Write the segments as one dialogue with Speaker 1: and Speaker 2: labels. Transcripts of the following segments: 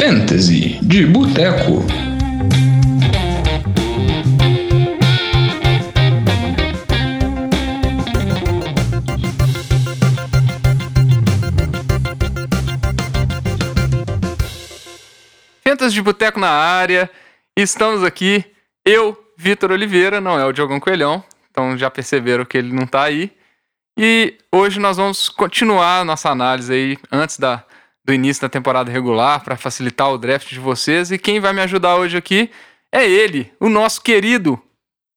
Speaker 1: Fantasy de Boteco.
Speaker 2: Fantasy de Boteco na área. Estamos aqui, eu, Vitor Oliveira, não é o Diogão Coelhão, então já perceberam que ele não tá aí. E hoje nós vamos continuar nossa análise aí antes da, do início da temporada regular para facilitar o draft de vocês. E quem vai me ajudar hoje aqui é ele, o nosso querido,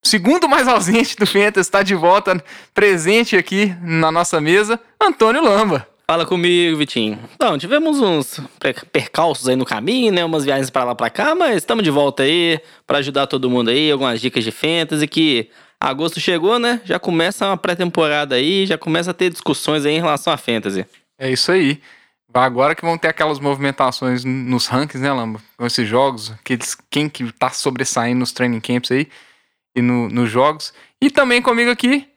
Speaker 2: segundo mais ausente do Fantasy, está de volta, presente aqui na nossa mesa, Antônio Lamba.
Speaker 3: Fala comigo, Vitinho. Então, tivemos uns per- percalços aí no caminho, né? Umas viagens pra lá pra cá, mas estamos de volta aí pra ajudar todo mundo aí, algumas dicas de fantasy que agosto chegou, né? Já começa uma pré-temporada aí, já começa a ter discussões aí em relação a fantasy.
Speaker 2: É isso aí. Agora que vão ter aquelas movimentações nos rankings, né, Lamba? Com esses jogos, aqueles, quem que tá sobressaindo nos training camps aí e no- nos jogos. E também comigo aqui,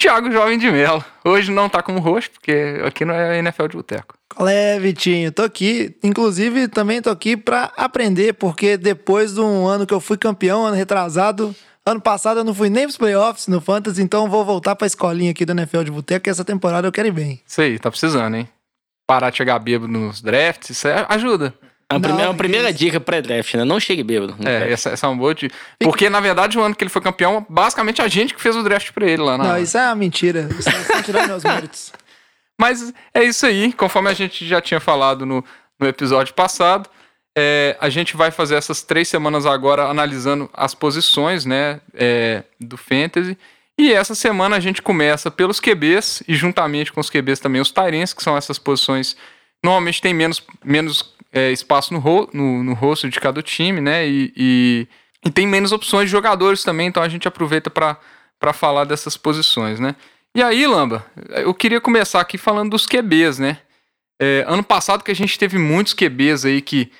Speaker 2: Thiago Jovem de Mello. Hoje não tá como host, porque aqui não é NFL de boteco.
Speaker 4: Qual é, Vitinho? Tô aqui. Inclusive, também tô aqui pra aprender, porque depois de um ano que eu fui campeão, ano retrasado, ano passado eu não fui nem pros playoffs no Fantasy, então vou voltar pra escolinha aqui do NFL de Boteco, que essa temporada eu quero ir bem.
Speaker 2: Isso aí, tá precisando, hein? Parar de chegar bêbado nos drafts, isso aí ajuda.
Speaker 3: A,
Speaker 4: Não,
Speaker 3: primeira, a primeira
Speaker 4: isso.
Speaker 3: dica pré-draft, né? Não chegue bêbado.
Speaker 2: É, essa, essa é uma boa. De... Porque, na verdade, o ano que ele foi campeão, basicamente a gente que fez o draft pra ele lá na.
Speaker 4: Não, isso é uma mentira. Isso tirando meus méritos.
Speaker 2: Mas é isso aí, conforme a gente já tinha falado no, no episódio passado, é, a gente vai fazer essas três semanas agora analisando as posições né, é, do Fantasy. E essa semana a gente começa pelos QBs e juntamente com os QBs também os Tyrants, que são essas posições normalmente tem menos, menos é, espaço no, no, no rosto de cada time, né? E, e, e tem menos opções de jogadores também, então a gente aproveita para falar dessas posições, né? E aí, Lamba, eu queria começar aqui falando dos QBs, né? É, ano passado que a gente teve muitos QBs aí que,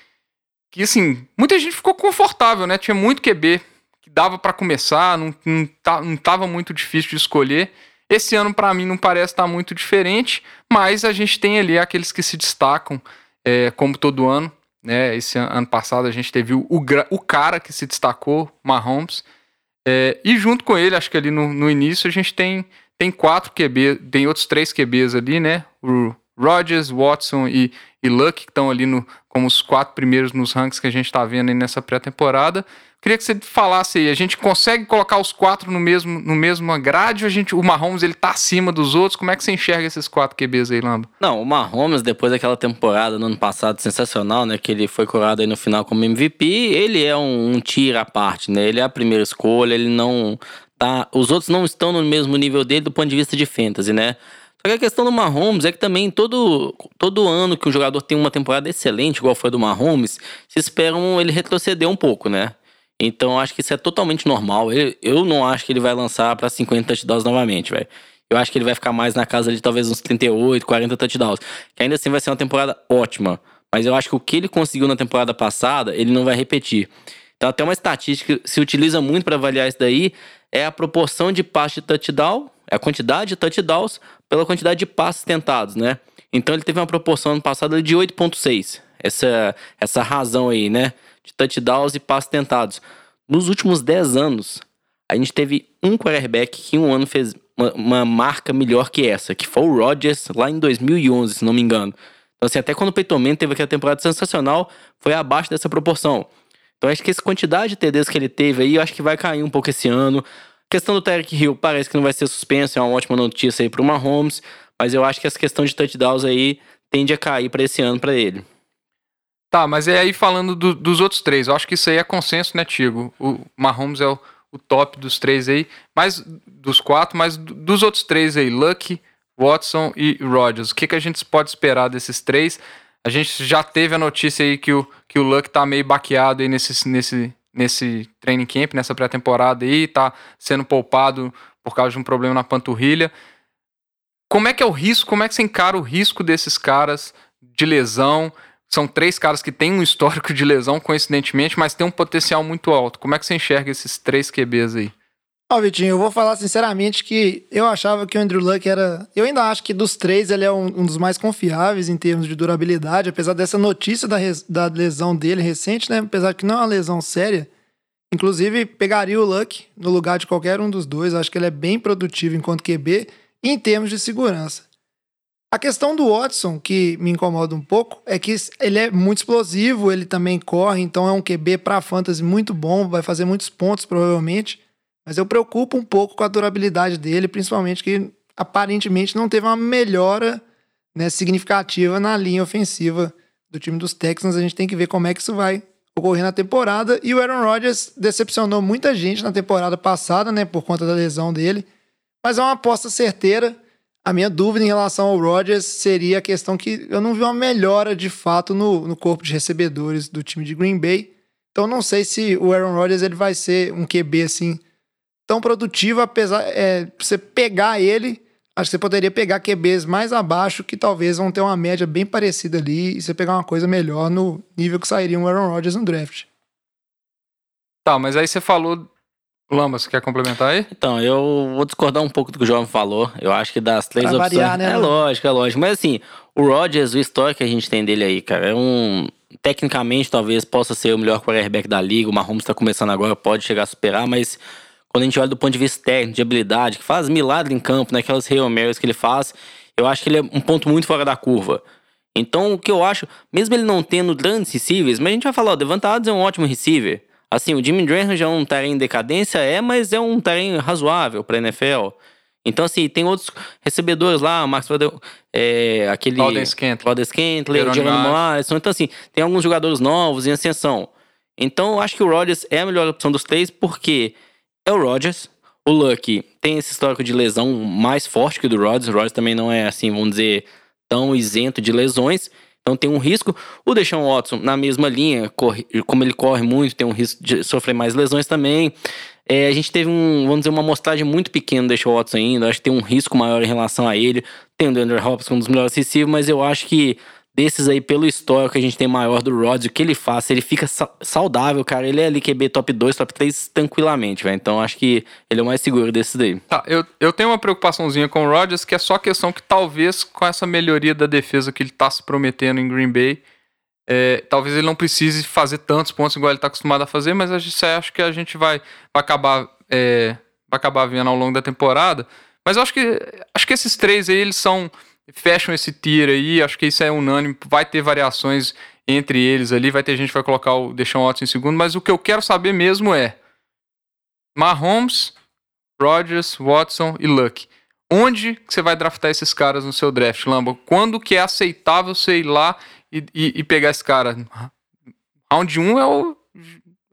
Speaker 2: que assim, muita gente ficou confortável, né? Tinha muito QB que dava para começar, não, não, tá, não tava muito difícil de escolher. Esse ano, para mim, não parece estar muito diferente, mas a gente tem ali aqueles que se destacam, é, como todo ano. Né? Esse an- ano passado a gente teve o, o, o cara que se destacou, Mahomes. É, e junto com ele, acho que ali no, no início, a gente tem, tem quatro QB, tem outros três QBs ali, né? O Rodgers, Watson e, e Luck, que estão ali no, como os quatro primeiros nos ranks que a gente está vendo aí nessa pré-temporada. Queria que você falasse aí, a gente consegue colocar os quatro no mesmo, no mesmo grade ou a gente, o Mahomes ele tá acima dos outros? Como é que você enxerga esses quatro QBs aí, Lamba?
Speaker 3: Não, o Mahomes, depois daquela temporada no ano passado sensacional, né? Que ele foi curado aí no final como MVP, ele é um, um tiro à parte, né? Ele é a primeira escolha, ele não tá. Os outros não estão no mesmo nível dele do ponto de vista de fantasy, né? A questão do Mahomes é que também todo, todo ano que um jogador tem uma temporada excelente, igual foi a do Mahomes, se esperam ele retroceder um pouco, né? Então acho que isso é totalmente normal. Eu, eu não acho que ele vai lançar pra 50 touchdowns novamente, velho. Eu acho que ele vai ficar mais na casa de talvez uns 38, 40 touchdowns. Que ainda assim vai ser uma temporada ótima. Mas eu acho que o que ele conseguiu na temporada passada, ele não vai repetir. Então, até uma estatística que se utiliza muito para avaliar isso daí é a proporção de passes de touchdown, é a quantidade de touchdowns pela quantidade de passes tentados, né? Então, ele teve uma proporção ano passado de 8,6. Essa, essa razão aí, né? De touchdowns e passes tentados. Nos últimos 10 anos, a gente teve um quarterback que um ano fez uma, uma marca melhor que essa, que foi o Rodgers lá em 2011, se não me engano. Então, assim, até quando o Peyton Manning teve aquela temporada sensacional, foi abaixo dessa proporção. Então, acho que essa quantidade de TDs que ele teve aí, eu acho que vai cair um pouco esse ano. Questão do Tarek Hill parece que não vai ser suspenso, é uma ótima notícia aí pro Mahomes, mas eu acho que essa questão de touchdowns aí tende a cair para esse ano para ele.
Speaker 2: Tá, mas é aí falando do- dos outros três. Eu acho que isso aí é consenso, né, Tigo? O Mahomes é o, o top dos três aí, mas dos quatro, mas do- dos outros três aí, Luck, Watson e Rodgers. O que, que a gente pode esperar desses três? A gente já teve a notícia aí que o, que o Luck tá meio baqueado aí nesse, nesse, nesse training camp, nessa pré-temporada aí, tá sendo poupado por causa de um problema na panturrilha. Como é que é o risco? Como é que você encara o risco desses caras de lesão? São três caras que têm um histórico de lesão, coincidentemente, mas tem um potencial muito alto. Como é que você enxerga esses três QBs aí?
Speaker 4: Ó, Vitinho, eu vou falar sinceramente que eu achava que o Andrew Luck era. Eu ainda acho que dos três ele é um, um dos mais confiáveis em termos de durabilidade, apesar dessa notícia da, res... da lesão dele recente, né? Apesar que não é uma lesão séria. Inclusive, pegaria o Luck no lugar de qualquer um dos dois. Acho que ele é bem produtivo enquanto QB em termos de segurança. A questão do Watson, que me incomoda um pouco, é que ele é muito explosivo, ele também corre, então é um QB para fantasy muito bom, vai fazer muitos pontos provavelmente. Mas eu preocupo um pouco com a durabilidade dele, principalmente que aparentemente não teve uma melhora né, significativa na linha ofensiva do time dos Texans. A gente tem que ver como é que isso vai ocorrer na temporada. E o Aaron Rodgers decepcionou muita gente na temporada passada, né, por conta da lesão dele. Mas é uma aposta certeira. A minha dúvida em relação ao Rodgers seria a questão que eu não vi uma melhora de fato no, no corpo de recebedores do time de Green Bay. Então não sei se o Aaron Rodgers ele vai ser um QB assim tão produtivo, apesar é, você pegar ele, acho que você poderia pegar QBs mais abaixo que talvez vão ter uma média bem parecida ali e você pegar uma coisa melhor no nível que sairia um Aaron Rodgers no draft.
Speaker 2: Tá, mas aí você falou Lama, você quer complementar aí?
Speaker 3: Então, eu vou discordar um pouco do que o João falou. Eu acho que das três
Speaker 4: pra
Speaker 3: opções.
Speaker 4: Variar, né,
Speaker 3: é lógico, é lógico. Mas assim, o Rodgers, o histórico que a gente tem dele aí, cara, é um. Tecnicamente, talvez possa ser o melhor quarterback da liga. O Mahomes tá começando agora, pode chegar a superar, mas quando a gente olha do ponto de vista técnico, de habilidade, que faz milagre em campo, naquelas né, Hail Marys que ele faz, eu acho que ele é um ponto muito fora da curva. Então, o que eu acho, mesmo ele não tendo grandes receivers, mas a gente vai falar, o Devante Adams é um ótimo receiver. Assim, o Jimmy Graham já é um terreno em decadência, é, mas é um terreno razoável para NFL. Então, assim, tem outros recebedores lá, Max é, aquele...
Speaker 2: Alden Scantler.
Speaker 3: Alden Scantler. Então, assim, tem alguns jogadores novos em ascensão. Então, eu acho que o Rodgers é a melhor opção dos três, porque é o Rodgers. O Lucky tem esse histórico de lesão mais forte que o do Rodgers. O Rodgers também não é, assim, vamos dizer, tão isento de lesões. Então tem um risco. O Deshaun Watson, na mesma linha, corre, como ele corre muito, tem um risco de sofrer mais lesões também. É, a gente teve um, vamos dizer, uma amostragem muito pequena do Deshaun Watson ainda. Acho que tem um risco maior em relação a ele. Tem o Andrew Hopkins, um dos melhores receivers, mas eu acho que desses aí, pelo histórico que a gente tem maior do Rodgers, o que ele faz, ele fica saudável, cara. Ele é ali QB top 2, top 3 tranquilamente, velho. Então acho que ele é o mais seguro desses daí.
Speaker 2: Tá, eu, eu tenho uma preocupaçãozinha com o Rodgers, que é só questão que talvez com essa melhoria da defesa que ele tá se prometendo em Green Bay, é, talvez ele não precise fazer tantos pontos igual ele tá acostumado a fazer, mas acho que a gente vai, vai acabar é, vai acabar vendo ao longo da temporada. Mas eu acho que acho que esses três aí, eles são fecham esse tier aí, acho que isso é unânime, vai ter variações entre eles ali, vai ter gente que vai colocar o Deshaun Watson em segundo, mas o que eu quero saber mesmo é Mahomes, Rodgers, Watson e Luck. Onde você vai draftar esses caras no seu draft, Lambo? Quando que é aceitável você ir lá e, e, e pegar esse cara? Round 1 é o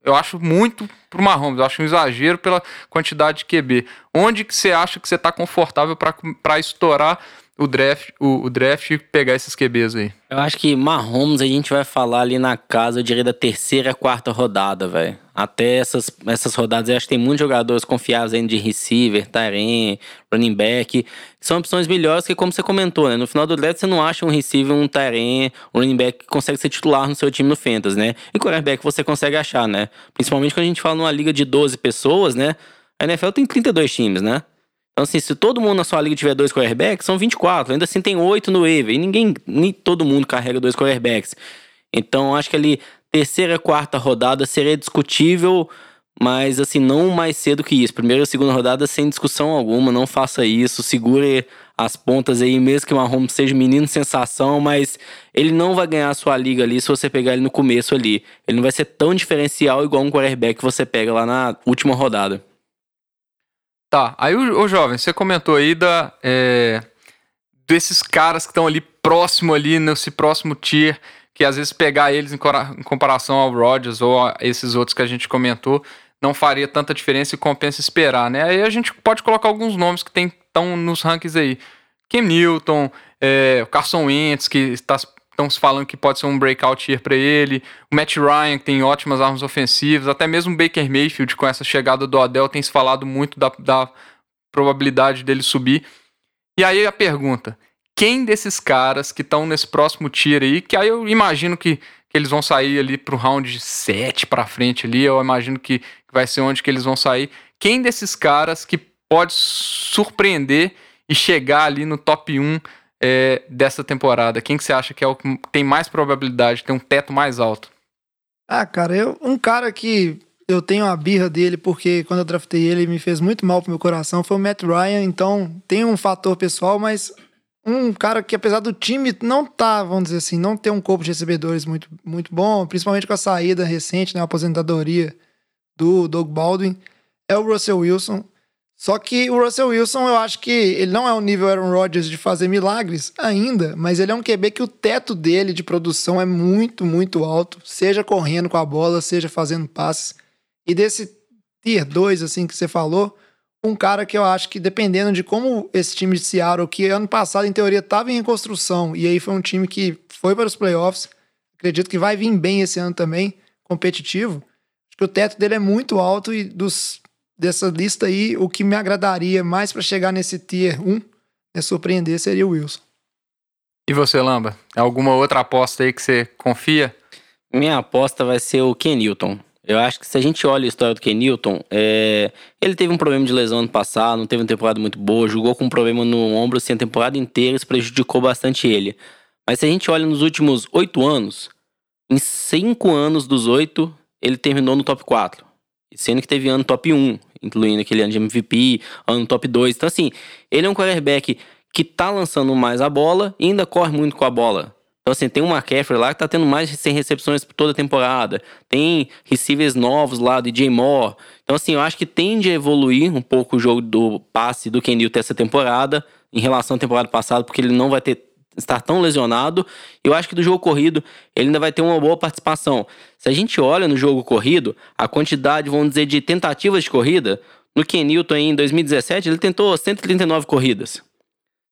Speaker 2: eu acho muito pro Mahomes, eu acho um exagero pela quantidade de QB. Onde que você acha que você está confortável para estourar o draft, o, o draft pegar esses QBs aí.
Speaker 3: Eu acho que Mahomes a gente vai falar ali na casa, eu diria, da terceira, quarta rodada, velho. Até essas, essas rodadas, eu acho que tem muitos jogadores confiáveis ainda de receiver, Tyrene, running back. São opções melhores que, como você comentou, né? No final do draft, você não acha um receiver, um Tyrene, um running back que consegue ser titular no seu time no Fantasy, né? E quarterback você consegue achar, né? Principalmente quando a gente fala numa liga de 12 pessoas, né? A NFL tem 32 times, né? Então, assim, se todo mundo na sua liga tiver dois quarterbacks, são 24. Ainda assim, tem oito no waiver. E ninguém, nem todo mundo carrega dois quarterbacks. Então, acho que ali, terceira, quarta rodada seria discutível, mas, assim, não mais cedo que isso. Primeira e segunda rodada, sem discussão alguma. Não faça isso. Segure as pontas aí, mesmo que o Mahomes seja menino sensação, mas ele não vai ganhar a sua liga ali se você pegar ele no começo ali. Ele não vai ser tão diferencial igual um quarterback que você pega lá na última rodada.
Speaker 2: Tá, aí o, o jovem, você comentou aí da, é, desses caras que estão ali próximo ali, nesse próximo tier, que às vezes pegar eles em, em comparação ao Rodgers ou a esses outros que a gente comentou, não faria tanta diferença e compensa esperar, né? Aí a gente pode colocar alguns nomes que estão nos rankings aí. Cam Newton, é, o Carson Wentz, que está estão falando que pode ser um breakout year para ele. O Matt Ryan, que tem ótimas armas ofensivas. Até mesmo o Baker Mayfield, com essa chegada do Odell, tem se falado muito da, da probabilidade dele subir. E aí a pergunta: quem desses caras que estão nesse próximo tier aí, que aí eu imagino que, que eles vão sair ali pro round 7 para frente ali, eu imagino que, que vai ser onde que eles vão sair. quem desses caras que pode surpreender e chegar ali no top 1 é, dessa temporada? Quem que você acha que é o que tem mais probabilidade de ter um teto mais alto?
Speaker 4: Ah, cara, eu, um cara que eu tenho a birra dele porque quando eu draftei ele me fez muito mal pro meu coração foi o Matt Ryan, então tem um fator pessoal, mas um cara que apesar do time não tá, vamos dizer assim, não ter um corpo de recebedores muito, muito bom, principalmente com a saída recente, né, a aposentadoria do Doug Baldwin, é o Russell Wilson. Só que o Russell Wilson, eu acho que ele não é o nível Aaron Rodgers de fazer milagres ainda, mas ele é um QB que o teto dele de produção é muito, muito alto, seja correndo com a bola, seja fazendo passes. E desse tier 2, assim, que você falou, um cara que eu acho que, dependendo de como esse time de Seattle, que ano passado, em teoria, estava em reconstrução, e aí foi um time que foi para os playoffs, acredito que vai vir bem esse ano também, competitivo. Acho que o teto dele é muito alto e dos dessa lista aí, o que me agradaria mais para chegar nesse tier 1, é surpreender, seria o Wilson.
Speaker 2: E você, Lamba? Alguma outra aposta aí que você confia?
Speaker 3: Minha aposta vai ser o Ken Newton. Eu acho que se a gente olha a história do Ken Newton, é... ele teve um problema de lesão ano passado, não teve uma temporada muito boa, jogou com um problema no ombro assim, a temporada inteira, isso prejudicou bastante ele. Mas se a gente olha nos últimos oito anos, em cinco anos dos oito, ele terminou no top 4. Sendo que teve ano top 1, incluindo aquele ano de MVP, ano top 2. Então, assim, ele é um quarterback que tá lançando mais a bola e ainda corre muito com a bola. Então, assim, tem um McCaffrey lá que tá tendo mais de 100 recepções toda a temporada. Tem receivers novos lá, DJ Moore. Então, assim, eu acho que tende a evoluir um pouco o jogo do passe do Ken Newton essa temporada, em relação à temporada passada, porque ele não vai ter estar tão lesionado. Eu acho que do jogo corrido ele ainda vai ter uma boa participação. Se a gente olha no jogo corrido, a quantidade, vamos dizer, de tentativas de corrida, no Ken Newton em 2017 ele tentou 139 corridas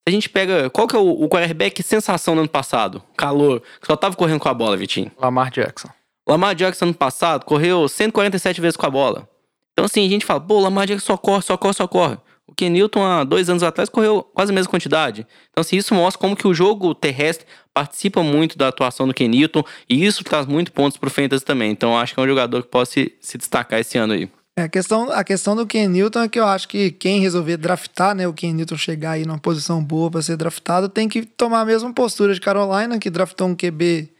Speaker 3: a gente pega. Qual que é o, o quarterback sensação no ano passado? Calor, que só tava correndo com a bola, Vitinho.
Speaker 2: Lamar Jackson.
Speaker 3: Lamar Jackson ano passado correu 147 vezes com a bola. Então, assim, a gente fala, pô, Lamar Jackson só corre, só corre, só corre. O Ken Newton, há dois anos atrás, correu quase a mesma quantidade. Então, assim, isso mostra como que o jogo terrestre participa muito da atuação do Ken Newton e isso traz muito pontos pro Fantasy também. Então, acho que é um jogador que pode se, se destacar esse ano aí.
Speaker 4: É, a, questão, a questão do Ken Newton é que eu acho que quem resolver draftar, né, o Ken Newton chegar aí numa posição boa para ser draftado, tem que tomar a mesma postura de Carolina, que draftou um QB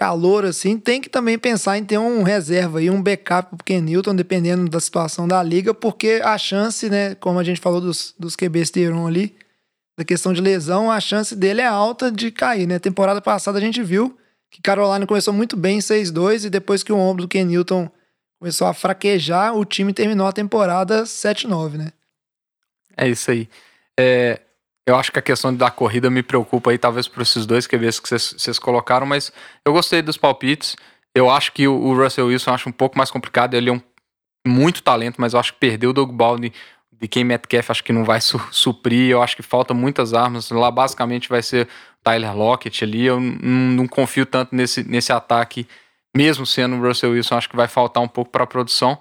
Speaker 4: calor assim, tem que também pensar em ter um reserva aí, um backup pro Ken Newton, dependendo da situação da liga, porque a chance, né, como a gente falou dos, dos QBs Teron ali, da questão de lesão, a chance dele é alta de cair, né? Temporada passada a gente viu que Carolina começou muito bem em 6-2 e depois que o ombro do Ken Newton começou a fraquejar, o time terminou a temporada 7-9, né?
Speaker 2: É isso aí. É, eu acho que a questão da corrida me preocupa aí, talvez por esses dois QBs que vocês colocaram, mas eu gostei dos palpites. Eu acho que o Russell Wilson acho um pouco mais complicado. Ele é um muito talento, mas eu acho que perdeu o Doug Baldwin de quem Metcalf acho que não vai su suprir. Eu acho que falta muitas armas. Lá basicamente vai ser Tyler Lockett ali. Eu não, não confio tanto nesse, nesse ataque mesmo sendo o Russell Wilson, acho que vai faltar um pouco para a produção.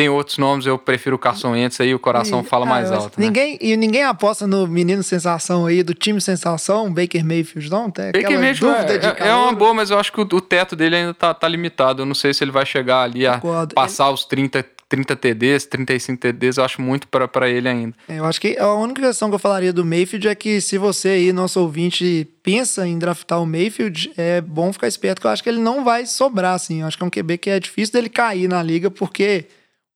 Speaker 2: Tem outros nomes, eu prefiro o Carson Wentz aí, o coração e, fala ah, mais alto.
Speaker 4: Né? Ninguém, E ninguém aposta no menino sensação aí, do time sensação, Baker Mayfield, não? Tem
Speaker 2: Baker Mayfield é, é, uma boa, mas eu acho que o, o, teto dele ainda tá, tá limitado. Eu não sei se ele vai chegar ali a Concordo. passar ele... os 30, 30 TDs, 35 TDs, eu acho muito para ele ainda.
Speaker 4: É, eu acho que a única questão que eu falaria do Mayfield é que se você aí, nosso ouvinte, pensa em draftar o Mayfield, é bom ficar esperto, que eu acho que ele não vai sobrar, assim. Eu acho que é um QB que é difícil dele cair na liga, porque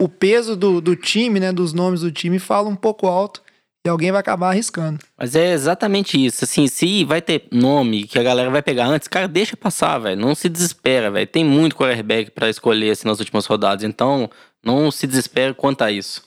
Speaker 4: o peso do, do time, né, dos nomes do time, fala um pouco alto e alguém vai acabar arriscando.
Speaker 3: Mas é exatamente isso. Assim, se vai ter nome que a galera vai pegar antes, cara, deixa passar, velho. Não se desespera, velho. Tem muito quarterback para escolher assim, nas últimas rodadas. Então, não se desespere quanto a isso.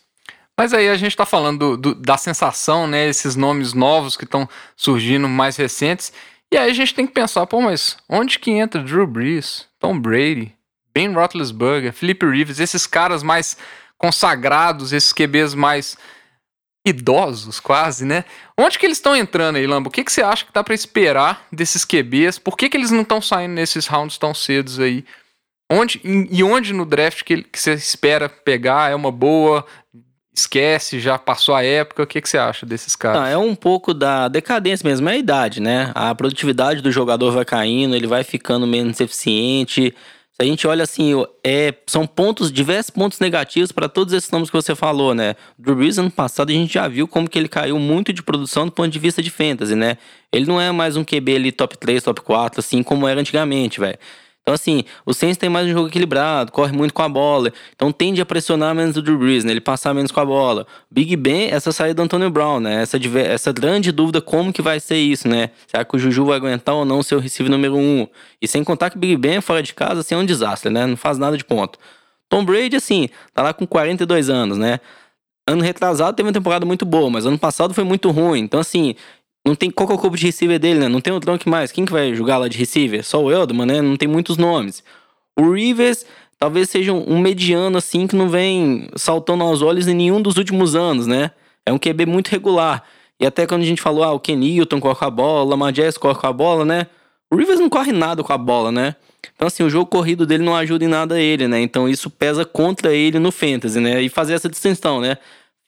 Speaker 2: Mas aí a gente está falando do, do, da sensação, né? Esses nomes novos que estão surgindo mais recentes. E aí a gente tem que pensar, pô, mas onde que entra Drew Brees, Tom Brady, Ben Roethlisberger, Felipe Rivers, esses caras mais consagrados, esses QBs mais idosos quase, né? Onde que eles estão entrando aí, Lambo? O que, que você acha que dá para esperar desses QBs? Por que, que eles não estão saindo nesses rounds tão cedos aí? Onde, e onde no draft que, que você espera pegar é uma boa? Esquece, já passou a época. O que, que você acha desses caras?
Speaker 3: Não, é um pouco da decadência mesmo, é a idade, né? A produtividade do jogador vai caindo, ele vai ficando menos eficiente. Se a gente olha assim, é, são pontos, diversos pontos negativos para todos esses nomes que você falou, né? Drew Brees ano passado a gente já viu como que ele caiu muito de produção do ponto de vista de fantasy, né? Ele não é mais um QB ali top 3, top 4, assim como era antigamente, velho. Então, assim, o Saints tem mais um jogo equilibrado, corre muito com a bola. Então, tende a pressionar menos o Drew Brees, né? Ele passar menos com a bola. Big Ben, essa saída do Antonio Brown, né? Essa, essa grande dúvida como que vai ser isso, né? Será que o Juju vai aguentar ou não o receiver número um? E sem contar que o Big Ben fora de casa, assim, é um desastre, né? Não faz nada de ponto. Tom Brady, assim, tá lá com 42 anos, né? Ano retrasado teve uma temporada muito boa, mas ano passado foi muito ruim. Então, assim, não tem qual é o corpo de receiver dele, né? Não tem o Tronk mais. Quem que vai jogar lá de receiver? Só o Eldman, né? Não tem muitos nomes. O Rivers talvez seja um mediano assim que não vem saltando aos olhos em nenhum dos últimos anos, né? É um QB muito regular. E até quando a gente falou, ah, o Ken Newton corre com a bola, o Lamar corre com a bola, né? O Rivers não corre nada com a bola, né? Então, assim, o jogo corrido dele não ajuda em nada ele, né? Então, isso pesa contra ele no Fantasy, né? E fazer essa distinção, né?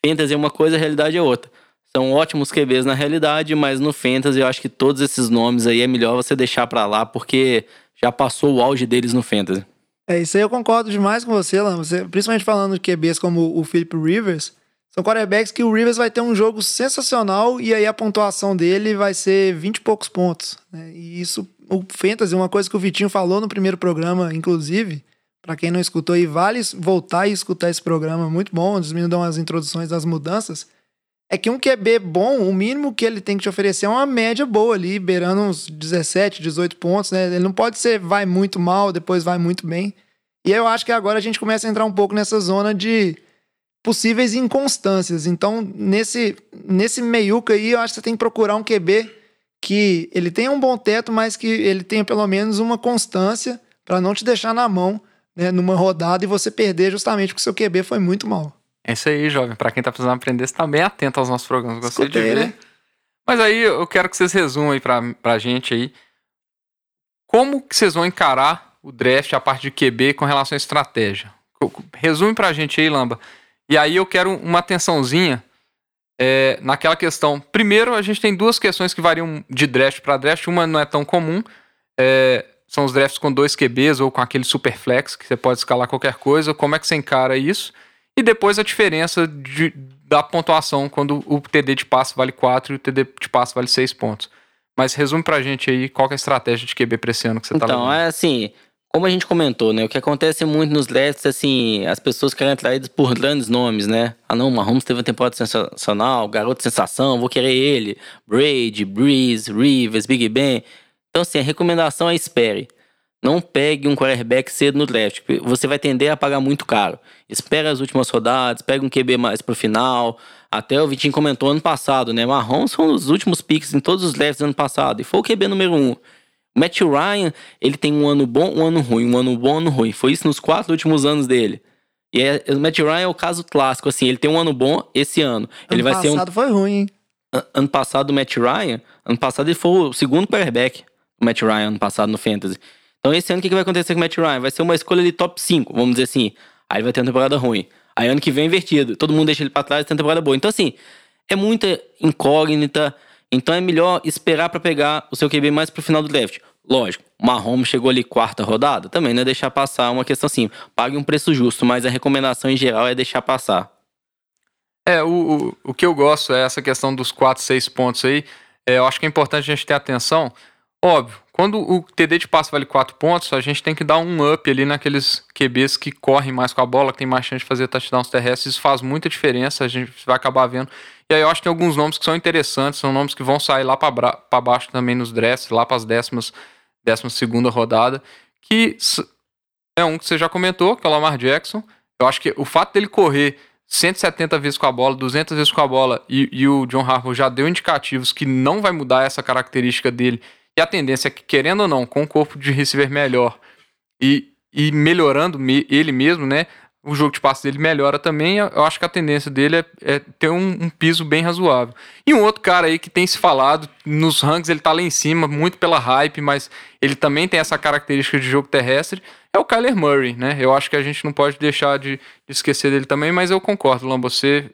Speaker 3: Fantasy é uma coisa, a realidade é outra. São ótimos QBs na realidade, mas no Fantasy eu acho que todos esses nomes aí é melhor você deixar para lá, porque já passou o auge deles no Fantasy.
Speaker 4: É, isso aí eu concordo demais com você. Você, principalmente falando de QBs como o Philip Rivers. São quarterbacks que o Rivers vai ter um jogo sensacional e aí a pontuação dele vai ser 20 e poucos pontos. Né? E isso, o Fantasy, uma coisa que o Vitinho falou no primeiro programa, inclusive, para quem não escutou aí, vale voltar e escutar esse programa, muito bom. Os meninos dão as introduções das mudanças é que um QB bom, o mínimo que ele tem que te oferecer é uma média boa ali, beirando uns 17, 18 pontos, né? Ele não pode ser vai muito mal, depois vai muito bem. E eu acho que agora a gente começa a entrar um pouco nessa zona de possíveis inconstâncias. Então, nesse, nesse meiuca aí, eu acho que você tem que procurar um QB que ele tenha um bom teto, mas que ele tenha pelo menos uma constância para não te deixar na mão né, numa rodada e você perder justamente porque o seu QB foi muito mal.
Speaker 2: É isso aí, jovem. Para quem tá precisando aprender, você tá bem atento aos nossos programas. Gostei Escutei, de ver. Né? Mas aí eu quero que vocês resumam aí pra, pra gente aí. Como que vocês vão encarar o draft, a parte de QB com relação à estratégia? Resume pra gente aí, Lamba. E aí eu quero uma atençãozinha é, naquela questão. Primeiro, a gente tem duas questões que variam de draft para draft. Uma não é tão comum. É, são os drafts com dois QBs ou com aquele super flex, que você pode escalar qualquer coisa. Como é que você encara isso? E depois a diferença de, da pontuação quando o TD de passe vale 4 e o TD de passe vale 6 pontos. Mas resume pra gente aí qual é a estratégia de QB pra esse ano que você
Speaker 3: então,
Speaker 2: tá Então,
Speaker 3: é assim, como a gente comentou, né? O que acontece muito nos drafts, assim, as pessoas querem atraídas por grandes nomes, né? Ah, não, Mahomes teve uma temporada sensacional, garoto sensação, vou querer ele. Brady, Breeze, Rivers, Big Ben. Então, assim, a recomendação é espere. Não pegue um quarterback cedo no draft, você vai tender a pagar muito caro. Espera as últimas rodadas, pega um QB mais pro final. Até o Vitinho comentou ano passado, né? Mahomes um dos últimos picks em todos os drafts do ano passado. E foi o QB número um. O Matt Ryan, ele tem um ano bom, um ano ruim, um ano bom, um ano ruim. Foi isso nos quatro últimos anos dele. E é, o Matt Ryan é o caso clássico, assim, ele tem um ano bom esse ano.
Speaker 4: Ano
Speaker 3: ele vai
Speaker 4: ser um... passado foi ruim, hein?
Speaker 3: Ano passado o Matt Ryan, ano passado ele foi o segundo quarterback, o Matt Ryan, ano passado no Fantasy. Então esse ano o que, vai acontecer com o Matt Ryan? Vai ser uma escolha de top 5, vamos dizer assim. Aí vai ter uma temporada ruim. Aí ano que vem invertido. Todo mundo deixa ele pra trás e tem uma temporada boa. Então assim, é muita incógnita. Então é melhor esperar para pegar o seu QB mais pro final do draft. Lógico, Mahomes chegou ali quarta rodada, também não é deixar passar uma questão assim. Pague um preço justo, mas a recomendação em geral é deixar passar.
Speaker 2: É, o, o, o que eu gosto é essa questão dos 4, 6 pontos aí. É, eu acho que é importante a gente ter atenção. Óbvio, quando o TD de passe vale 4 pontos, a gente tem que dar um up ali naqueles QBs que correm mais com a bola, que tem mais chance de fazer touchdowns terrestres. Isso faz muita diferença, a gente vai acabar vendo. E aí eu acho que tem alguns nomes que são interessantes, são nomes que vão sair lá para baixo também nos drafts, lá para as décimas, décima segunda rodada, que é um que você já comentou, que é o Lamar Jackson. Eu acho que o fato dele correr 170 vezes com a bola, 200 vezes com a bola, e, e o John Harbaugh já deu indicativos que não vai mudar essa característica dele e a tendência é que, querendo ou não, com o corpo de receiver melhor e, e melhorando ele mesmo, né? O jogo de passe dele melhora também. Eu acho que a tendência dele é, é ter um, um, piso bem razoável. E um outro cara aí que tem se falado, nos ranks ele tá lá em cima, muito pela hype, mas ele também tem essa característica de jogo terrestre, é o Kyler Murray, né? Eu acho que a gente não pode deixar de, de esquecer dele também, mas eu concordo, Lambo, você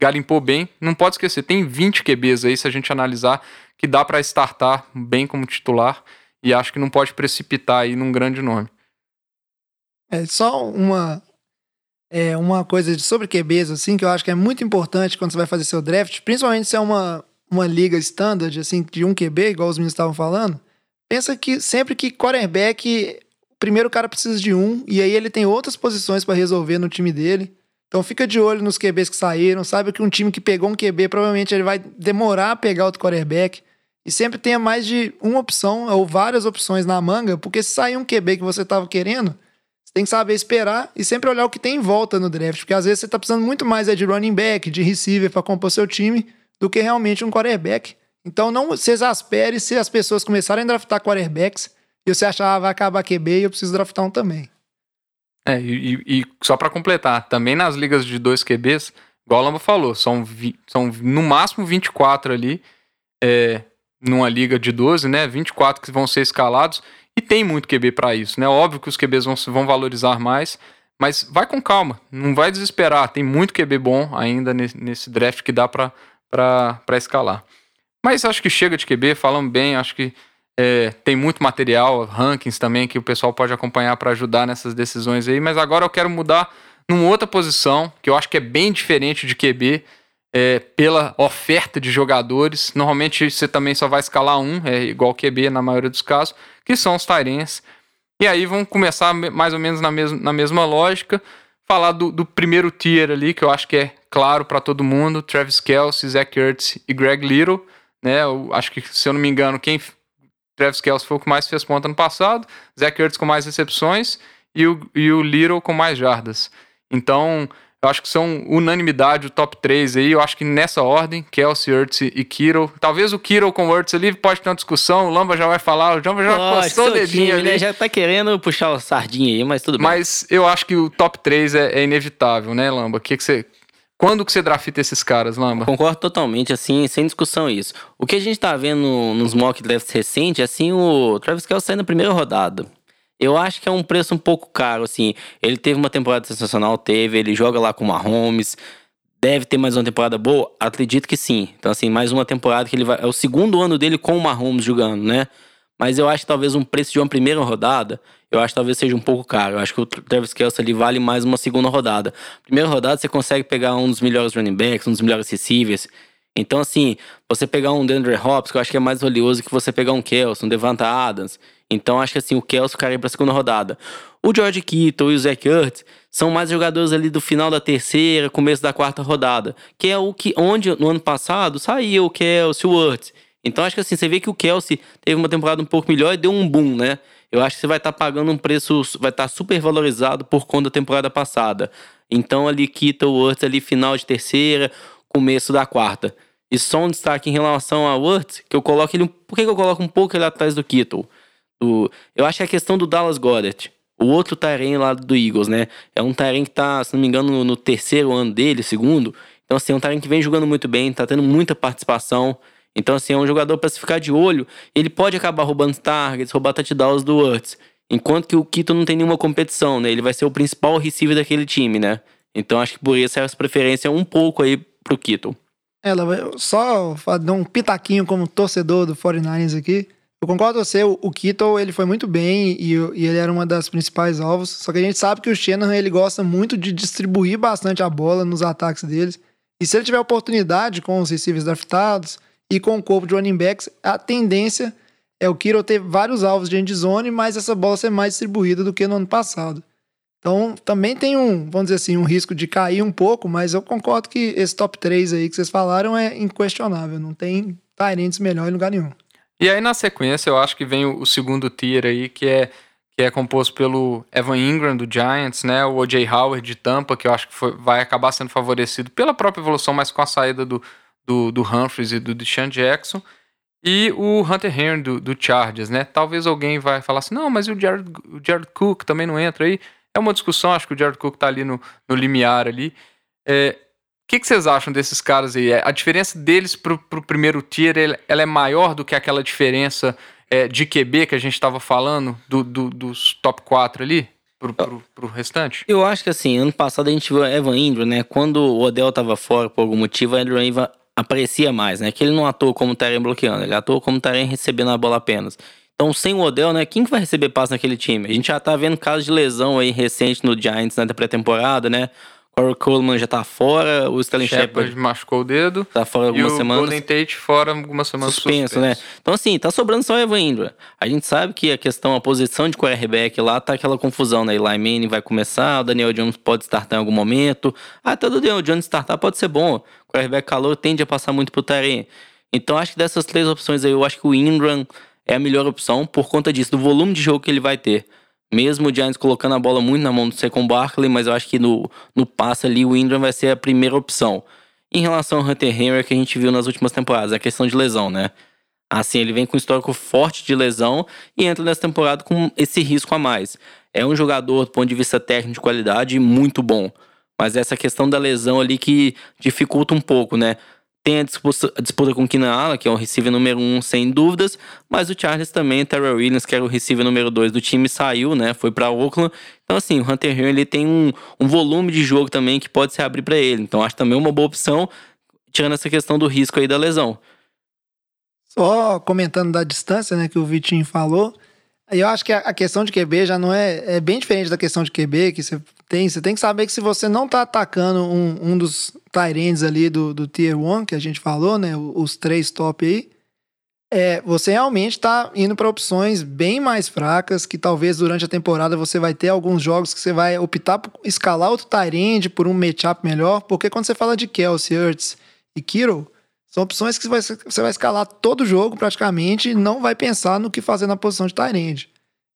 Speaker 2: garimpou bem. Não pode esquecer, tem 20 QBs aí, se a gente analisar que dá para startar bem como titular e acho que não pode precipitar aí num grande nome.
Speaker 4: É só uma é uma coisa de sobre QBs assim que eu acho que é muito importante quando você vai fazer seu draft, principalmente se é uma uma liga standard assim de um QB, igual os meninos estavam falando. Pensa que sempre que quarterback, o primeiro cara precisa de um e aí ele tem outras posições para resolver no time dele. Então fica de olho nos QBs que saíram, sabe que um time que pegou um QB provavelmente ele vai demorar a pegar outro quarterback. E sempre tenha mais de uma opção ou várias opções na manga, porque se sair um QB que você estava querendo, você tem que saber esperar e sempre olhar o que tem em volta no draft, porque às vezes você está precisando muito mais é de running back, de receiver para compor seu time, do que realmente um quarterback. Então não se exaspere se as pessoas começarem a draftar quarterbacks e você achar, ah, vai acabar QB e eu preciso draftar um também.
Speaker 2: É, e, e só para completar, também nas ligas de dois QBs, igual a Lamba falou, são, vi, são no máximo 24 ali, é, numa liga de 12, né? 24 que vão ser escalados, e tem muito QB para isso, né? Óbvio que os QBs vão, vão valorizar mais, mas vai com calma, não vai desesperar, tem muito QB bom ainda nesse, nesse draft que dá para escalar. Mas acho que chega de QB, falam bem, acho que é, tem muito material, rankings também que o pessoal pode acompanhar para ajudar nessas decisões aí. Mas agora eu quero mudar numa outra posição, que eu acho que é bem diferente de QB, é, pela oferta de jogadores. Normalmente você também só vai escalar um, é igual QB na maioria dos casos, que são os Tyrens. E aí vamos começar mais ou menos na, mes na mesma lógica. Falar do, do, primeiro tier ali, que eu acho que é claro para todo mundo: Travis Kelsey, Zach Ertz e Greg Little. Né? Eu acho que, se eu não me engano, quem Travis Kelce foi o que mais fez ponta no passado, Zach Ertz com mais recepções e o, e o Little com mais jardas. Então, eu acho que são unanimidade o top 3 aí. Eu acho que nessa ordem, Kelsey, Ertz e Kittle. Talvez o Kittle com o Ertz ali pode ter uma discussão. O Lamba já vai falar, o Lamba já oh, passou o dedinho time, ali. Né?
Speaker 3: Já tá querendo puxar o sardinha aí, mas tudo bem.
Speaker 2: Mas eu acho que o top 3 é, é inevitável, né, Lamba? O que, que você quando que você drafta esses caras, Lamba?
Speaker 3: Concordo totalmente, assim, sem discussão isso. O que a gente tá vendo nos mock drafts recentes, assim, o Travis Kelce sai na primeira rodada. Eu acho que é um preço um pouco caro, assim. Ele teve uma temporada sensacional, teve, ele joga lá com o Mahomes. Deve ter mais uma temporada boa? Acredito que sim. Então, assim, mais uma temporada que ele vai. É o segundo ano dele com o Mahomes jogando, né? Mas eu acho que talvez um preço de uma primeira rodada, eu acho que talvez seja um pouco caro. Eu acho que o Travis Kelce ali vale mais uma segunda rodada. Primeira rodada você consegue pegar um dos melhores running backs, um dos melhores receivers. Então, assim, você pegar um DeAndre Hopkins, que eu acho que é mais valioso que você pegar um Kelce, um Devonta Adams. Então, acho que assim, o Kelce cairia pra segunda rodada. O George Kittle e o Zach Ertz são mais jogadores ali do final da terceira, começo da quarta rodada. Que é o que, onde no ano passado saiu o Kelce, o Ertz. Então acho que assim, você vê que o Kelsey teve uma temporada um pouco melhor e deu um boom, né? Eu acho que você vai estar tá pagando um preço, vai estar tá super valorizado por conta da temporada passada. Então ali quita o Worth ali final de terceira, começo da quarta. E só um destaque em relação ao Worth, que eu coloco ele. Por que eu coloco um pouco ele atrás do Kittle? Do, eu acho que é a questão do Dallas Goddard. O outro Tyrene lá do Eagles, né? É um Tyrene que tá, se não me engano, no, no terceiro ano dele, segundo. Então, assim, é um Tyrene que vem jogando muito bem, tá tendo muita participação. Então, assim, é um jogador para se ficar de olho. Ele pode acabar roubando targets, roubar touchdowns do Hurts. Enquanto que o Kito não tem nenhuma competição, né? Ele vai ser o principal receiver daquele time, né? Então acho que por isso essa preferência um pouco aí pro Kito.
Speaker 4: Ela só dar um pitaquinho como torcedor do 49ers aqui. Eu concordo com você, o Kittle ele foi muito bem e, e, ele era uma das principais alvos. Só que a gente sabe que o Shanahan ele gosta muito de distribuir bastante a bola nos ataques deles. E se ele tiver oportunidade com os receivers draftados, e com o corpo de running backs, a tendência é o Kiro ter vários alvos de endzone, mas essa bola ser mais distribuída do que no ano passado. Então, também tem um, vamos dizer assim, um risco de cair um pouco, mas eu concordo que esse top 3 aí que vocês falaram é inquestionável. Não tem Tyrants melhor em lugar nenhum.
Speaker 2: E aí, na sequência, eu acho que vem o, segundo tier aí, que é, que é composto pelo Evan Ingram, do Giants, né? O O.J. Howard, de Tampa, que eu acho que foi, vai acabar sendo favorecido pela própria evolução, mas com a saída do, do, do Humphries e do Deshaun Jackson. E o Hunter Henry do, do Chargers, né? Talvez alguém vai falar assim, não, mas o Jared, o Jared Cook também não entra aí. É uma discussão, acho que o Jared Cook tá ali no, no limiar ali. É, o que, vocês acham desses caras aí? É, a diferença deles pro, primeiro tier, ela é maior do que aquela diferença é, de QB que a gente estava falando, do, do, dos top 4 ali? Pro, pro, restante?
Speaker 3: Eu acho que assim, ano passado a gente viu Evan Ingram, né? Quando o Odell tava fora por algum motivo, a Andrew aparecia mais, né? Que ele não atua como Taren bloqueando, ele atua como Taren recebendo a bola apenas. Então, sem o Odell, né? Quem que vai receber passe naquele time? A gente já tá vendo casos de lesão aí recente no Giants na pré-temporada, né? Corey Coleman já tá fora, o Sterling
Speaker 2: Shepard
Speaker 3: Shepard
Speaker 2: machucou o dedo.
Speaker 3: tá fora
Speaker 2: E
Speaker 3: algumas
Speaker 2: o
Speaker 3: semanas.
Speaker 2: Golden Tate fora algumas semanas
Speaker 3: suspenso, né? Então, assim, tá sobrando só o Evan Ingram. A gente sabe que a questão, a posição de quarterback lá tá aquela confusão, né? Eli Manning vai começar, o Daniel Jones pode startar em algum momento. Ah, Até o Daniel Jones startar pode ser bom. Quarterback calor tende a passar muito pro Taren. Então, acho que dessas três opções aí, eu acho que o Ingram é a melhor opção por conta disso, do volume de jogo que ele vai ter. Mesmo o Giants colocando a bola muito na mão do Secon Barkley, mas eu acho que no, no passe ali o Ingram vai ser a primeira opção. Em relação ao Hunter Henry, que a gente viu nas últimas temporadas, a questão de lesão, né? Assim, ele vem com um histórico forte de lesão e entra nessa temporada com esse risco a mais. É um jogador, do ponto de vista técnico de qualidade, muito bom. Mas essa questão da lesão ali que dificulta um pouco, né? Tem a disputa, a disputa com o Allen, que é o receiver número um, sem dúvidas. Mas o Charles também, Terrell Williams, que era o receiver número dois do time, saiu, né? Foi para Oakland. Então, assim, o Hunter Henry ele tem um, um volume de jogo também que pode se abrir para ele. Então, acho também uma boa opção, tirando essa questão do risco aí da lesão.
Speaker 4: Só comentando da distância, né, que o Vitinho falou. Eu acho que a a questão de QB já não é, é bem diferente da questão de QB que você tem. Você tem que saber que se você não tá atacando um, um dos Tyrands ali do, do Tier 1, que a gente falou, né, os três top aí, é, você realmente tá indo para opções bem mais fracas, que talvez durante a temporada você vai ter alguns jogos que você vai optar por escalar outro Tyrande por um matchup melhor, porque quando você fala de Kelsey, Hurts e Kittle, são opções que você vai, você vai escalar todo jogo praticamente e não vai pensar no que fazer na posição de Tyrande.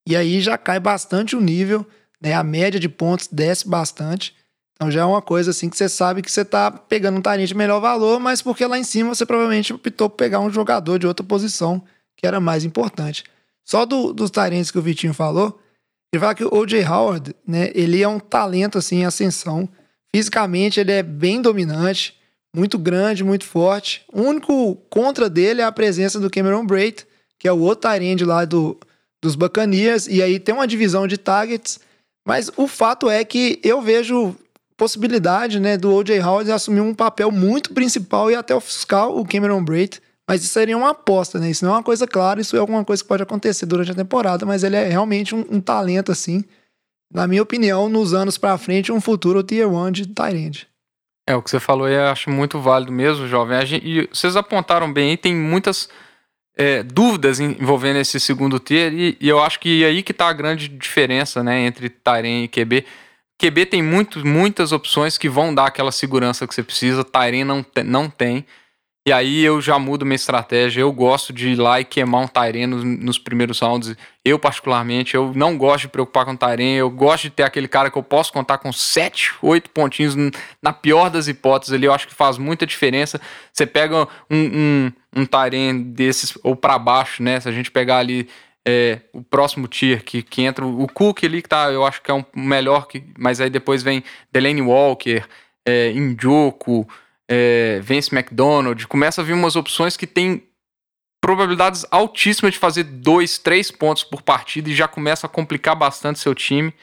Speaker 4: E aí já cai bastante o nível, né? A média de pontos desce bastante. Então já é uma coisa assim que você sabe que você tá pegando um Tyrande de melhor valor, mas porque lá em cima você provavelmente optou por pegar um jogador de outra posição que era mais importante. Só do, dos Tyrands que o Vitinho falou, ele fala que o O.J. Howard, né? Ele é um talento assim em ascensão. Fisicamente ele é bem dominante, muito grande, muito forte. O único contra dele é a presença do Cameron Braid, que é o outro Tyrande lá do, dos Bacanias, e aí tem uma divisão de targets, mas o fato é que eu vejo possibilidade, né, do O.J. Howard assumir um papel muito principal e até ofuscar o Cameron Braid, mas isso seria uma aposta, né, isso não é uma coisa clara, isso é alguma coisa que pode acontecer durante a temporada, mas ele é realmente um, um talento, assim, na minha opinião, nos anos pra frente, um futuro Tier 1 de Tyrande.
Speaker 2: É, o que você falou aí eu acho muito válido mesmo, jovem. Gente- e vocês apontaram bem aí, tem muitas é, dúvidas envolvendo esse segundo tier, e, e eu acho que aí que tá a grande diferença, né, entre Tairen e QB. QB tem muito, muitas opções que vão dar aquela segurança que você precisa, Tairen não, te- não tem. E aí eu já mudo minha estratégia. Eu gosto de ir lá e queimar um Tairen nos, nos primeiros rounds. Eu, particularmente, eu não gosto de preocupar com o Tairen. Eu gosto de ter aquele cara que eu posso contar com 7, 8 pontinhos na pior das hipóteses ali. Eu acho que faz muita diferença. Você pega um, um, um Tairen desses, ou para baixo, né? Se a gente pegar ali é, o próximo tier, que, que entra o Cook ali, que tá, eu acho que é um melhor, que, mas aí depois vem Delaney Walker, é, é, McDonald, começa a vir umas opções que tem probabilidades altíssimas de fazer dois, três pontos por partida e já começa a complicar bastante seu time.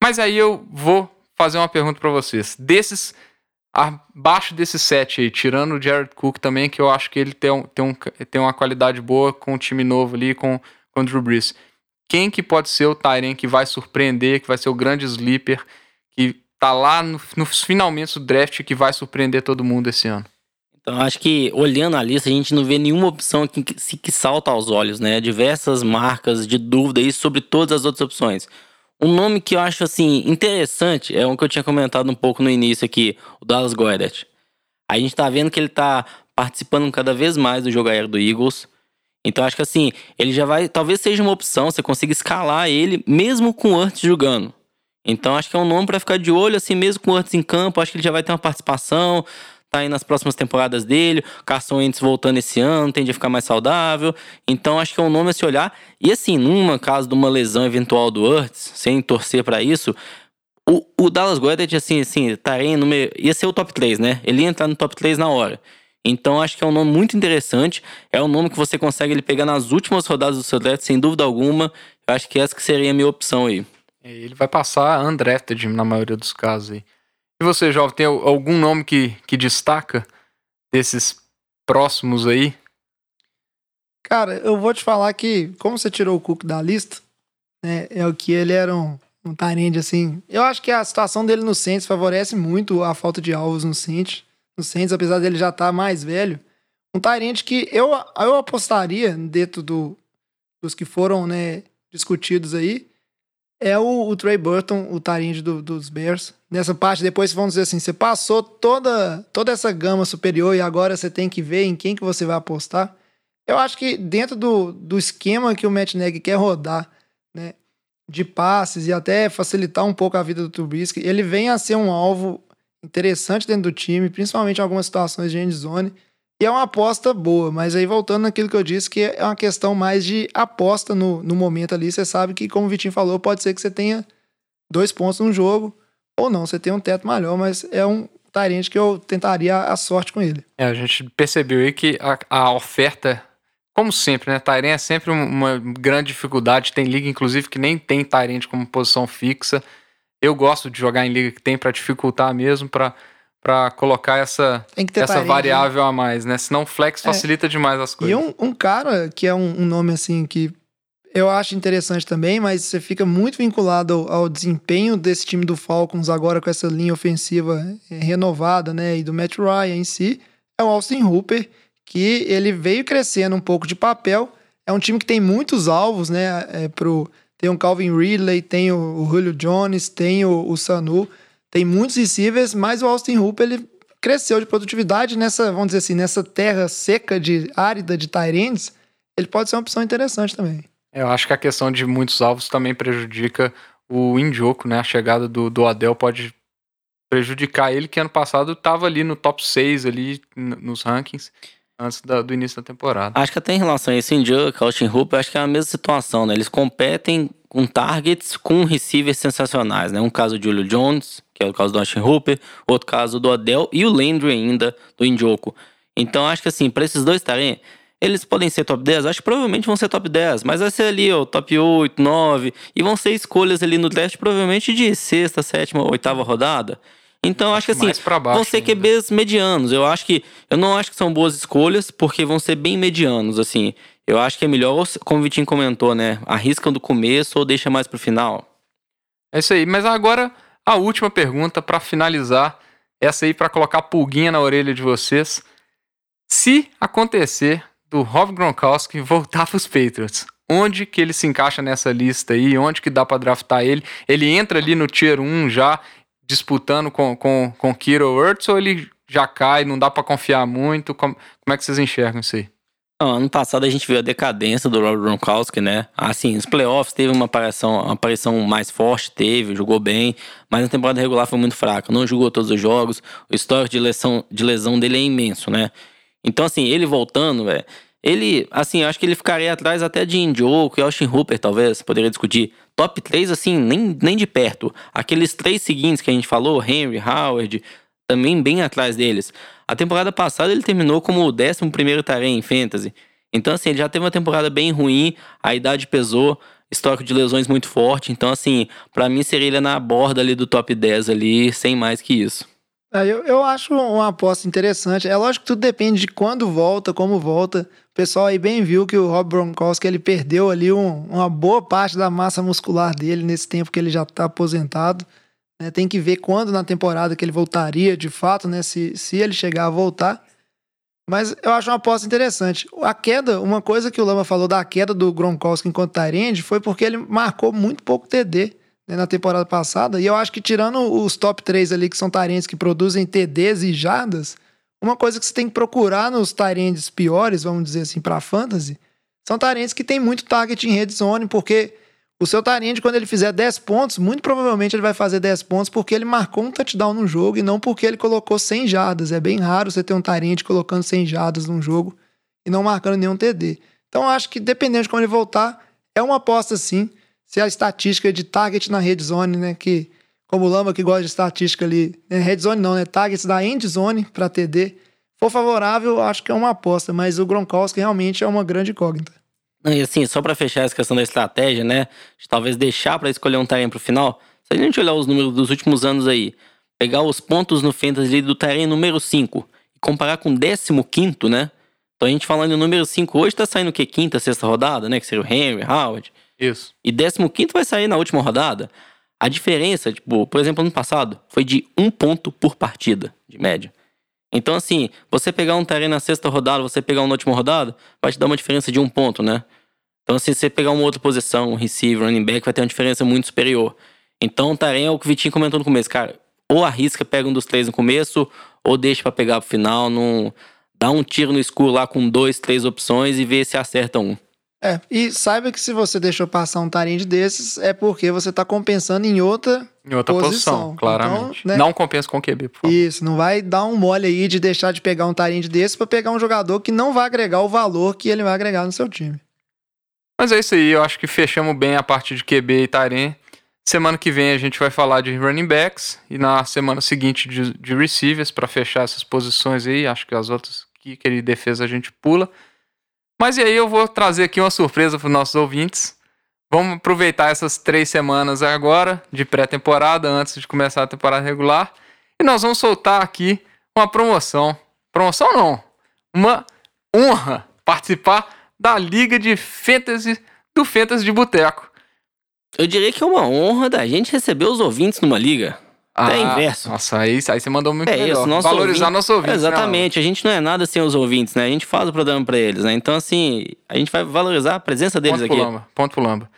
Speaker 2: Mas aí eu vou fazer uma pergunta para vocês. Desses, abaixo desses sete aí, tirando o Jared Cook também, que eu acho que ele tem, um, tem, um, tem uma qualidade boa com o time novo ali, com, com o Drew Brees. Quem que pode ser o Tyrion que vai surpreender, que vai ser o grande sleeper, que tá lá no, nos finalmente do draft que vai surpreender todo mundo esse ano?
Speaker 3: Então, acho que olhando a lista, a gente não vê nenhuma opção que, que, que salta aos olhos, né? Diversas marcas de dúvida aí sobre todas as outras opções. Um nome que eu acho, assim, interessante é um que eu tinha comentado um pouco no início aqui, o Dallas Goedert. A gente tá vendo que ele tá participando cada vez mais do jogo aéreo do Eagles. Então, acho que, assim, ele já vai... Talvez seja uma opção, você consiga escalar ele, mesmo com Hurts jogando. Então, acho que é um nome pra ficar de olho, assim, mesmo com o Hurts em campo. Acho que ele já vai ter uma participação tá aí nas próximas temporadas dele. Carson Wentz voltando esse ano, tende a ficar mais saudável. Então acho que é um nome a se olhar. E assim, numa caso de uma lesão eventual do Hurts, sem torcer pra isso, o, o Dallas Goedert, assim, assim, aí no meio, ia ser o top 3, né? Ele ia entrar no top 3 na hora. Então acho que é um nome muito interessante. É um nome que você consegue ele pegar nas últimas rodadas do seu draft, sem dúvida alguma. Eu acho que essa que seria a minha opção aí.
Speaker 2: É, Ele vai passar undrafted na maioria dos casos aí. E você, jovem, tem al- algum nome que, que destaca desses próximos aí?
Speaker 4: Cara, eu vou te falar que, como você tirou o Cook da lista, né, é o que ele era um, um Tyrande, assim. Eu acho que a situação dele no Saints favorece muito a falta de alvos no Saints. No Saints, apesar dele já estar tá mais velho. Um Tyrande que eu, eu apostaria dentro do, dos que foram né, discutidos aí é o, o Trey Burton, o Tyrande do, dos Bears. Nessa parte, depois vamos dizer assim, você passou toda, toda essa gama superior e agora você tem que ver em quem que você vai apostar. Eu acho que dentro do, do esquema que o Matt Nagy quer rodar, né, de passes e até facilitar um pouco a vida do Trubisky, ele vem a ser um alvo interessante dentro do time, principalmente em algumas situações de end zone. E é uma aposta boa, mas aí voltando naquilo que eu disse, que é uma questão mais de aposta no, no momento ali. Você sabe que, como o Vitinho falou, pode ser que você tenha dois pontos no jogo, ou não, você tem um teto maior, mas é um Tyrande que eu tentaria a sorte com ele.
Speaker 2: É, a gente percebeu aí que a, a oferta como sempre, né? Tyrene é sempre uma grande dificuldade. Tem liga, inclusive, que nem tem Tyrene como posição fixa. Eu gosto de jogar em liga que tem para dificultar mesmo, para para colocar essa, essa variável a mais, né? Senão flex é. facilita demais as coisas.
Speaker 4: E um, um cara que é um, um, nome assim que eu acho interessante também, mas você fica muito vinculado ao, ao, desempenho desse time do Falcons agora com essa linha ofensiva é, renovada, né? E do Matt Ryan em si, é o Austin Hooper, que ele veio crescendo um pouco de papel. É um time que tem muitos alvos, né? É, pro, tem o Calvin Ridley, tem o, o Julio Jones, tem o, o Sanu, tem muitos receivers, mas o Austin Hooper ele cresceu de produtividade nessa, vamos dizer assim, nessa terra seca de árida de Tyrands, ele pode ser uma opção interessante também.
Speaker 2: Eu acho que a questão de muitos alvos também prejudica o Indioco, né? A chegada do, do Adel pode prejudicar ele, que ano passado estava ali no top 6 ali nos rankings antes da, do início da temporada.
Speaker 3: Acho que até em relação a esse Induck, Austin Hooper, acho que é a mesma situação, né? Eles competem com targets com receivers sensacionais, né? Um caso de Julio Jones, que é o caso do Austin Hooper, outro caso do Odell e o Landry ainda, do Indioco. Então acho que assim, para esses dois estarem, eles podem ser top 10? Acho que provavelmente vão ser top 10, mas vai ser ali, ó, top 8, 9, e vão ser escolhas ali no draft provavelmente de sexta, sétima, oitava rodada. Então, acho que assim, vão ser QBs medianos. Eu acho que. Eu não acho que são boas escolhas, porque vão ser bem medianos, assim. Eu acho que é melhor, como o Vitinho comentou, né? Arriscam do começo ou deixa mais pro final.
Speaker 2: É isso aí. Mas agora, a última pergunta para finalizar. Essa aí para colocar pulguinha na orelha de vocês. Se acontecer do Rob Gronkowski voltar para os Patriots, onde que ele se encaixa nessa lista aí? Onde que dá para draftar ele? Ele entra ali no Tier 1 já disputando com, com, com Kiro Ertz ou ele já cai, não dá para confiar muito? Como, como é que vocês enxergam isso aí?
Speaker 3: Ano passado a gente viu a decadência do Rob Gronkowski, né? Assim, nos playoffs teve uma aparição, uma aparição mais forte, teve, jogou bem, mas na temporada regular foi muito fraca. Não jogou todos os jogos, o histórico de lesão, de lesão dele é imenso, né? Então, assim, ele voltando, velho ele, assim, acho que ele ficaria atrás até de Indioco e Austin Hooper, talvez, poderia discutir. Top 3, assim, nem, nem de perto. Aqueles três seguintes que a gente falou, Henry, Howard, também bem atrás deles. A temporada passada ele terminou como o 11 primeiro Tarém em Fantasy. Então, assim, ele já teve uma temporada bem ruim, a idade pesou, histórico de lesões muito forte. Então, assim, para mim seria ele na borda ali do top 10 ali, sem mais que isso.
Speaker 4: É, eu, eu acho uma aposta interessante. É lógico que tudo depende de quando volta, como volta. O pessoal aí bem viu que o Rob Gronkowski ele perdeu ali um, uma boa parte da massa muscular dele nesse tempo que ele já está aposentado. Né? Tem que ver quando na temporada que ele voltaria de fato, né? Se, se ele chegar a voltar. Mas eu acho uma aposta interessante. A queda, uma coisa que o Lama falou da queda do Gronkowski enquanto Tyrande foi porque ele marcou muito pouco TD né, na temporada passada. E eu acho que tirando os top 3 ali, que são Tyrants que produzem TDs e jardas, uma coisa que você tem que procurar nos Tyrants piores, vamos dizer assim, para fantasy, são Tyrants que tem muito target em red zone, porque o seu Tyrant, quando ele fizer 10 pontos, muito provavelmente ele vai fazer 10 pontos porque ele marcou um touchdown no jogo e não porque ele colocou 100 jardas. É bem raro você ter um Tyrant colocando 100 jardas num jogo e não marcando nenhum TD. Então acho que dependendo de quando ele voltar, é uma aposta sim se a estatística de target na red zone, né? Que, como o Lamba que gosta de estatística ali, né, red zone não, né? Targets da end zone para TD, for favorável, acho que é uma aposta, mas o Gronkowski realmente é uma grande incógnita.
Speaker 3: E assim, só para fechar essa questão da estratégia, né? De talvez deixar para escolher um terreno pro final. Se a gente olhar os números dos últimos anos aí, pegar os pontos no fantasy do terreno número 5 e comparar com o 15, né? Então a gente falando em número 5 hoje, tá saindo o quê? Quinta, sexta rodada, né? Que seria o Henry, Howard.
Speaker 2: Isso.
Speaker 3: E 15 vai sair na última rodada. A diferença, tipo, por exemplo, ano passado, foi de um ponto por partida, de média. Então, assim, você pegar um Tyrene na sexta rodada, você pegar um na última rodada, vai te dar uma diferença de um ponto, né? Então, assim, se você pegar uma outra posição, um receiver, running back, vai ter uma diferença muito superior. Então, o Tyrene é o que o Vitinho comentou no começo, cara. Ou arrisca, pega um dos três no começo, ou deixa para pegar pro final, não dá um tiro no escuro lá com dois, três opções e vê se acerta um.
Speaker 4: É, e saiba que se você deixou passar um Tarinde desses, é porque você tá compensando em outra
Speaker 2: Em outra posição,
Speaker 4: Posição.
Speaker 2: claramente.
Speaker 4: Então, né?
Speaker 2: Não compensa com o QB, por favor.
Speaker 4: Isso, não vai dar um mole aí de deixar de pegar um Tarinde desse pra pegar um jogador que não vai agregar o valor que ele vai agregar no seu time.
Speaker 2: Mas é isso aí, eu acho que fechamos bem a parte de QB e Tyrene. Semana que vem a gente vai falar de running backs e na semana seguinte de, de receivers para fechar essas posições aí. Acho que as outras kicker e defesa a gente pula. Mas e aí eu vou trazer aqui uma surpresa para os nossos ouvintes. Vamos aproveitar essas três semanas agora de pré-temporada antes de começar a temporada regular e nós vamos soltar aqui uma promoção. Promoção não, uma honra participar da Liga de Fantasy do Fantasy de Boteco.
Speaker 3: Eu diria que é uma honra da gente receber os ouvintes numa liga. É inverso.
Speaker 2: Nossa, aí, aí você mandou muito
Speaker 3: É
Speaker 2: melhor.
Speaker 3: isso, nosso
Speaker 2: Valorizar
Speaker 3: ouvinte-
Speaker 2: nosso ouvinte.
Speaker 3: É, exatamente, a gente não é nada sem os ouvintes, né? A gente faz o programa pra eles, né? Então, assim, a gente vai valorizar a presença deles
Speaker 2: Ponto
Speaker 3: aqui.
Speaker 2: Lamba. Ponto pro Lamba.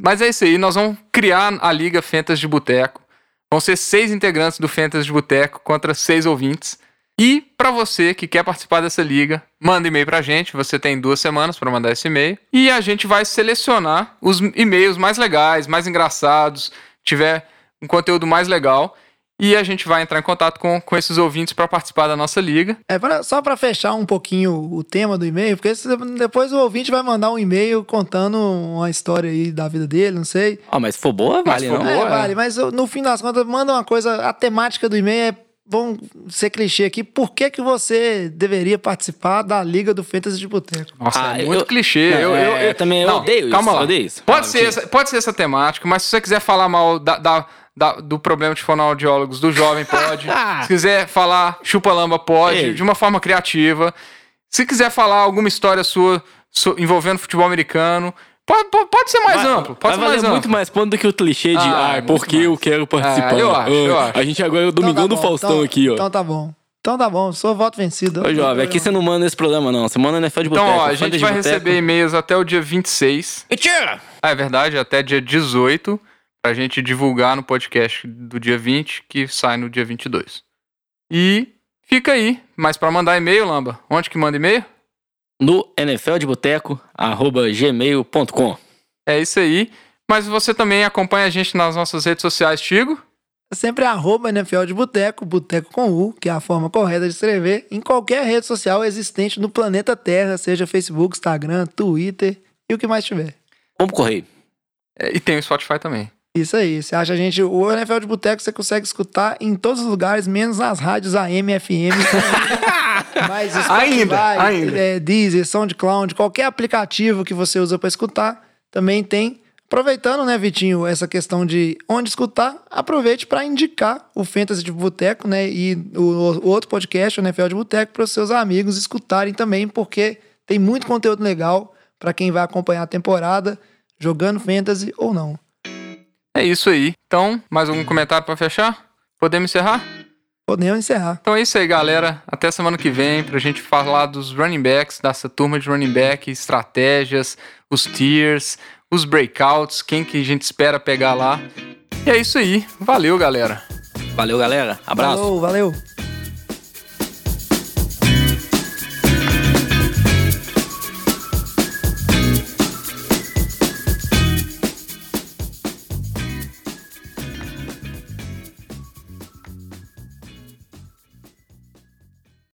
Speaker 2: Mas é isso aí, nós vamos criar a Liga Fantasy de Boteco. Vão ser seis integrantes do Fantasy de Boteco contra seis ouvintes. E para você que quer participar dessa liga, manda e-mail pra gente. Você tem duas semanas para mandar esse e-mail. E a gente vai selecionar os e-mails mais legais, mais engraçados, tiver um conteúdo mais legal. E a gente vai entrar em contato com, com esses ouvintes para participar da nossa liga.
Speaker 4: É, pra- só pra fechar um pouquinho o tema do e-mail, porque se- depois o ouvinte vai mandar um e-mail contando uma história aí da vida dele, não sei.
Speaker 3: Ó, mas se for boa,
Speaker 2: Mas
Speaker 3: vale,
Speaker 2: se for
Speaker 3: não?
Speaker 2: boa,
Speaker 4: é,
Speaker 2: é.
Speaker 4: vale, mas no fim das contas, manda uma coisa, a temática do e-mail é, vamos ser clichê aqui, por que que você deveria participar da Liga do Fantasy de Boteco?
Speaker 2: Nossa,
Speaker 3: Ah,
Speaker 2: é muito
Speaker 3: eu-
Speaker 2: clichê.
Speaker 3: Não,
Speaker 2: eu, eu,
Speaker 3: é, eu também
Speaker 2: não,
Speaker 3: odeio isso,
Speaker 2: Calma lá.
Speaker 3: eu odeio isso.
Speaker 2: Pode, ser essa, pode ser essa temática, mas se você quiser falar mal da, da- da- do problema de fonoaudiólogos do jovem, pode. se quiser falar chupa-lamba, pode,
Speaker 3: Ei.
Speaker 2: de uma forma criativa. Se quiser falar alguma história sua, su- envolvendo futebol americano, pode, pode, ser mais
Speaker 3: Vai-
Speaker 2: amplo. Pode
Speaker 3: vai
Speaker 2: ser mais
Speaker 3: valer muito
Speaker 2: amplo.
Speaker 3: mais ponto do que o clichê de
Speaker 2: Ah,
Speaker 3: ah,
Speaker 2: é
Speaker 3: porque
Speaker 2: mais.
Speaker 3: eu quero participar.
Speaker 2: É, eu acho, eu
Speaker 3: Ah,
Speaker 2: acho.
Speaker 3: A gente agora é o Domingão
Speaker 4: Então
Speaker 3: do
Speaker 4: tá bom,
Speaker 3: Faustão
Speaker 4: então-
Speaker 3: aqui, ó.
Speaker 4: Então tá bom. Então tá bom, sou voto vencido.
Speaker 3: Ô, jovem, aqui você não manda esse programa, não. Você manda NFL de
Speaker 2: Então,
Speaker 3: boteco.
Speaker 2: ó, a gente vai receber e-mails até o dia 26.
Speaker 3: Mentira!
Speaker 2: Ah, é verdade, até dia 18, pra gente divulgar no podcast do dia 20, que sai no dia 22. E fica aí, mas pra mandar e-mail, Lamba, onde que manda e-mail?
Speaker 3: No NFL de boteco, arroba gmail.com.
Speaker 2: É isso aí. Mas você também acompanha a gente nas nossas redes sociais, Tigo.
Speaker 4: Sempre arroba NFL de Boteco, Boteco com U, que é a forma correta de escrever, em qualquer rede social existente no planeta Terra, seja Facebook, Instagram, Twitter e o que mais tiver.
Speaker 3: Vamos correr.
Speaker 2: É, E tem o Spotify também.
Speaker 4: Isso aí, você acha a gente, o NFL de Boteco você consegue escutar em todos os lugares, menos nas rádios AM, FM. Mas Spotify,
Speaker 2: Ainda, ainda.
Speaker 4: É, Deezer, SoundCloud, qualquer aplicativo que você usa para escutar, também tem. Aproveitando, né, Vitinho, essa questão de onde escutar, aproveite para indicar o Fantasy de Boteco, né, e o, o outro podcast, o NFL de Boteco, para os seus amigos escutarem também, porque tem muito conteúdo legal para quem vai acompanhar a temporada, jogando Fantasy ou não.
Speaker 2: É isso aí. Então, mais algum comentário pra fechar? Podemos encerrar?
Speaker 4: Podemos encerrar.
Speaker 2: Então é isso aí, galera. Até semana que vem pra gente falar dos running backs, dessa turma de running back, estratégias, os tiers, os breakouts, quem que a gente espera pegar lá. E é isso aí. Valeu, galera.
Speaker 3: Valeu, galera. Abraço.
Speaker 4: Falou, valeu.